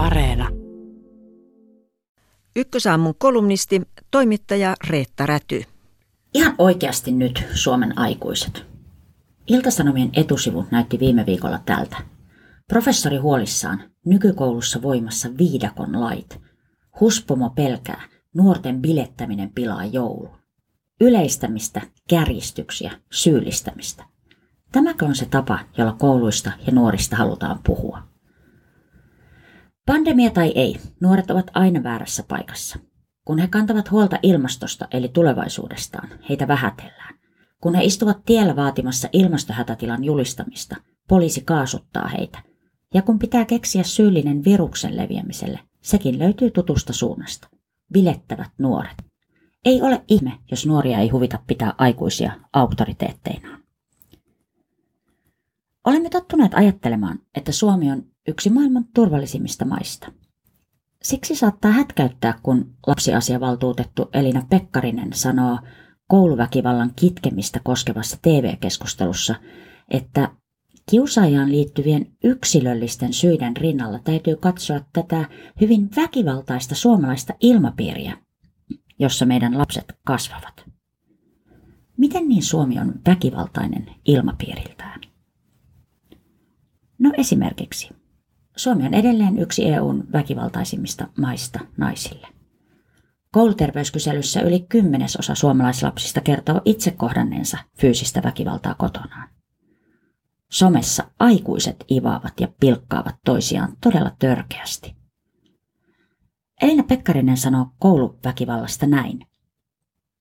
Areena. Ykkösaamun kolumnisti, toimittaja Reetta Räty. Ihan oikeasti nyt Suomen aikuiset. Iltasanomien etusivu näytti viime viikolla tältä. Professori huolissaan, nykykoulussa voimassa viidakon lait. Huspomo pelkää, nuorten bilettäminen pilaa joulun. Yleistämistä, kärjistyksiä, syyllistämistä. Tämäkö on se tapa, jolla kouluista ja nuorista halutaan puhua? Pandemia tai ei, nuoret ovat aina väärässä paikassa. Kun he kantavat huolta ilmastosta eli tulevaisuudestaan, heitä vähätellään. Kun he istuvat tiellä vaatimassa ilmastohätätilan julistamista, poliisi kaasuttaa heitä. Ja kun pitää keksiä syyllinen viruksen leviämiselle, sekin löytyy tutusta suunnasta. Bilettävät nuoret. Ei ole ihme, jos nuoria ei huvita pitää aikuisia auktoriteetteinaan. Olemme tottuneet ajattelemaan, että Suomi on yksi maailman turvallisimmista maista. Siksi saattaa hätkäyttää, kun lapsiasiavaltuutettu Elina Pekkarinen sanoo kouluväkivallan kitkemistä koskevassa TV-keskustelussa, että kiusaajaan liittyvien yksilöllisten syiden rinnalla täytyy katsoa tätä hyvin väkivaltaista suomalaista ilmapiiriä, jossa meidän lapset kasvavat. Miten niin Suomi on väkivaltainen ilmapiiriltään? No esimerkiksi. Suomi on edelleen yksi EUn väkivaltaisimmista maista naisille. Kouluterveyskyselyssä yli kymmenesosa suomalaislapsista kertoo itse kohdanneensa fyysistä väkivaltaa kotonaan. Somessa aikuiset ivaavat ja pilkkaavat toisiaan todella törkeästi. Elina Pekkarinen sanoo kouluväkivallasta näin.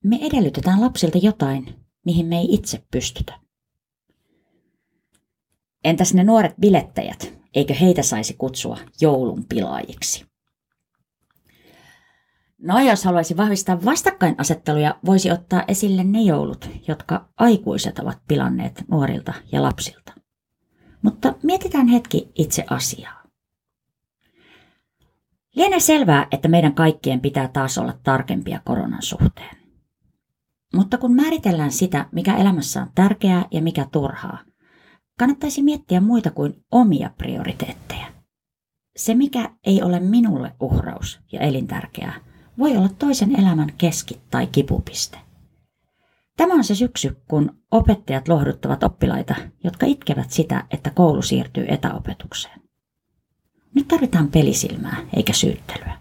Me edellytetään lapsilta jotain, mihin me ei itse pystytä. Entäs ne nuoret bilettäjät, eikö heitä saisi kutsua joulun pilaajiksi? No jos haluaisi vahvistaa vastakkainasetteluja, voisi ottaa esille ne joulut, jotka aikuiset ovat pilanneet nuorilta ja lapsilta. Mutta mietitään hetki itse asiaa. Lienee selvää, että meidän kaikkien pitää taas olla tarkempia koronan suhteen. Mutta kun määritellään sitä, mikä elämässä on tärkeää ja mikä turhaa, kannattaisi miettiä muita kuin omia prioriteetteja. Se, mikä ei ole minulle uhraus ja elintärkeää, voi olla toisen elämän keski- tai kipupiste. Tämä on se syksy, kun opettajat lohduttavat oppilaita, jotka itkevät sitä, että koulu siirtyy etäopetukseen. Nyt tarvitaan pelisilmää eikä syyttelyä.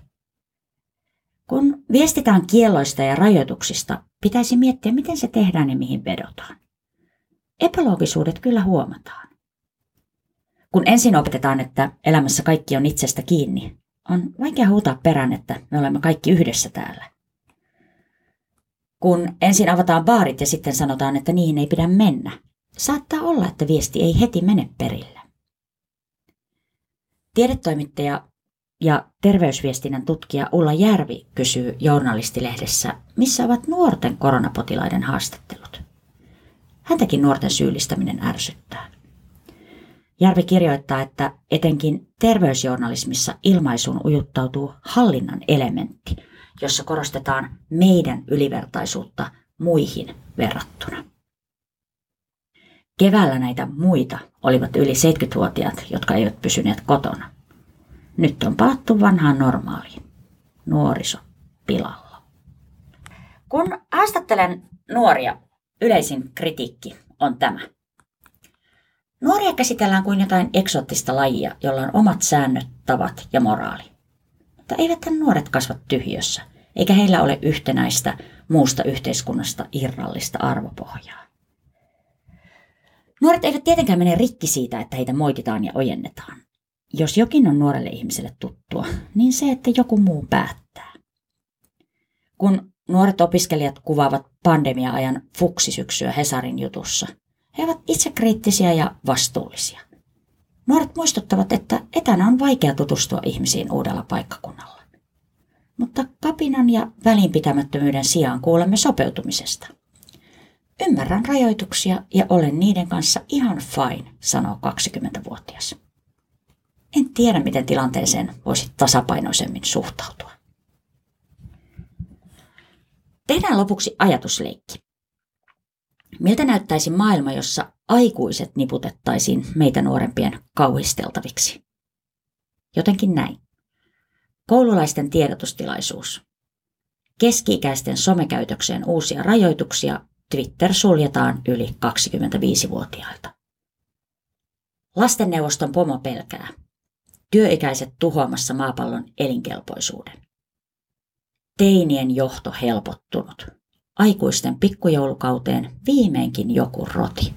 Kun viestitään kielloista ja rajoituksista, pitäisi miettiä, miten se tehdään ja mihin vedotaan. Epäloogisuudet kyllä huomataan. Kun ensin opetetaan, että elämässä kaikki on itsestä kiinni, on vaikea huutaa perään, että me olemme kaikki yhdessä täällä. Kun ensin avataan baarit ja sitten sanotaan, että niihin ei pidä mennä, saattaa olla, että viesti ei heti mene perille. Tiedetoimittaja ja terveysviestinnän tutkija Ulla Järvi kysyy journalistilehdessä, missä ovat nuorten koronapotilaiden haastattelut. Häntäkin nuorten syyllistäminen ärsyttää. Järvi kirjoittaa, että etenkin terveysjournalismissa ilmaisuun ujuttautuu hallinnan elementti, jossa korostetaan meidän ylivertaisuutta muihin verrattuna. Keväällä näitä muita olivat yli 70-vuotiaat, jotka eivät pysyneet kotona. Nyt on palattu vanhaan normaaliin. Nuoriso pilalla. Kun haastattelen nuoria, yleisin kritiikki on tämä. Nuoria käsitellään kuin jotain eksoottista lajia, jolla on omat säännöt, tavat ja moraali. Mutta eivät nuoret kasva tyhjössä, eikä heillä ole yhtenäistä muusta yhteiskunnasta irrallista arvopohjaa. Nuoret eivät tietenkään mene rikki siitä, että heitä moititaan ja ojennetaan. Jos jokin on nuorelle ihmiselle tuttua, niin se, että joku muu päättää. Kun nuoret opiskelijat kuvaavat pandemia-ajan fuksisyksyä Hesarin jutussa, he ovat itsekriittisiä ja vastuullisia. Nuoret muistuttavat, että etänä on vaikea tutustua ihmisiin uudella paikkakunnalla. Mutta kapinan ja välinpitämättömyyden sijaan kuulemme sopeutumisesta. Ymmärrän rajoituksia ja olen niiden kanssa ihan fine, sanoo 20-vuotias. En tiedä, miten tilanteeseen voisi tasapainoisemmin suhtautua. Tehdään lopuksi ajatusleikki. Miltä näyttäisi maailma, jossa aikuiset niputettaisiin meitä nuorempien kauhisteltaviksi? Jotenkin näin. Koululaisten tiedotustilaisuus. Keski-ikäisten somekäytökseen uusia rajoituksia. Twitter suljetaan yli 25-vuotiailta. Lastenneuvoston pomo pelkää. Työikäiset tuhoamassa maapallon elinkelpoisuuden. Teinien johto helpottunut. Aikuisten pikkujoulukauteen viimeinkin joku roti.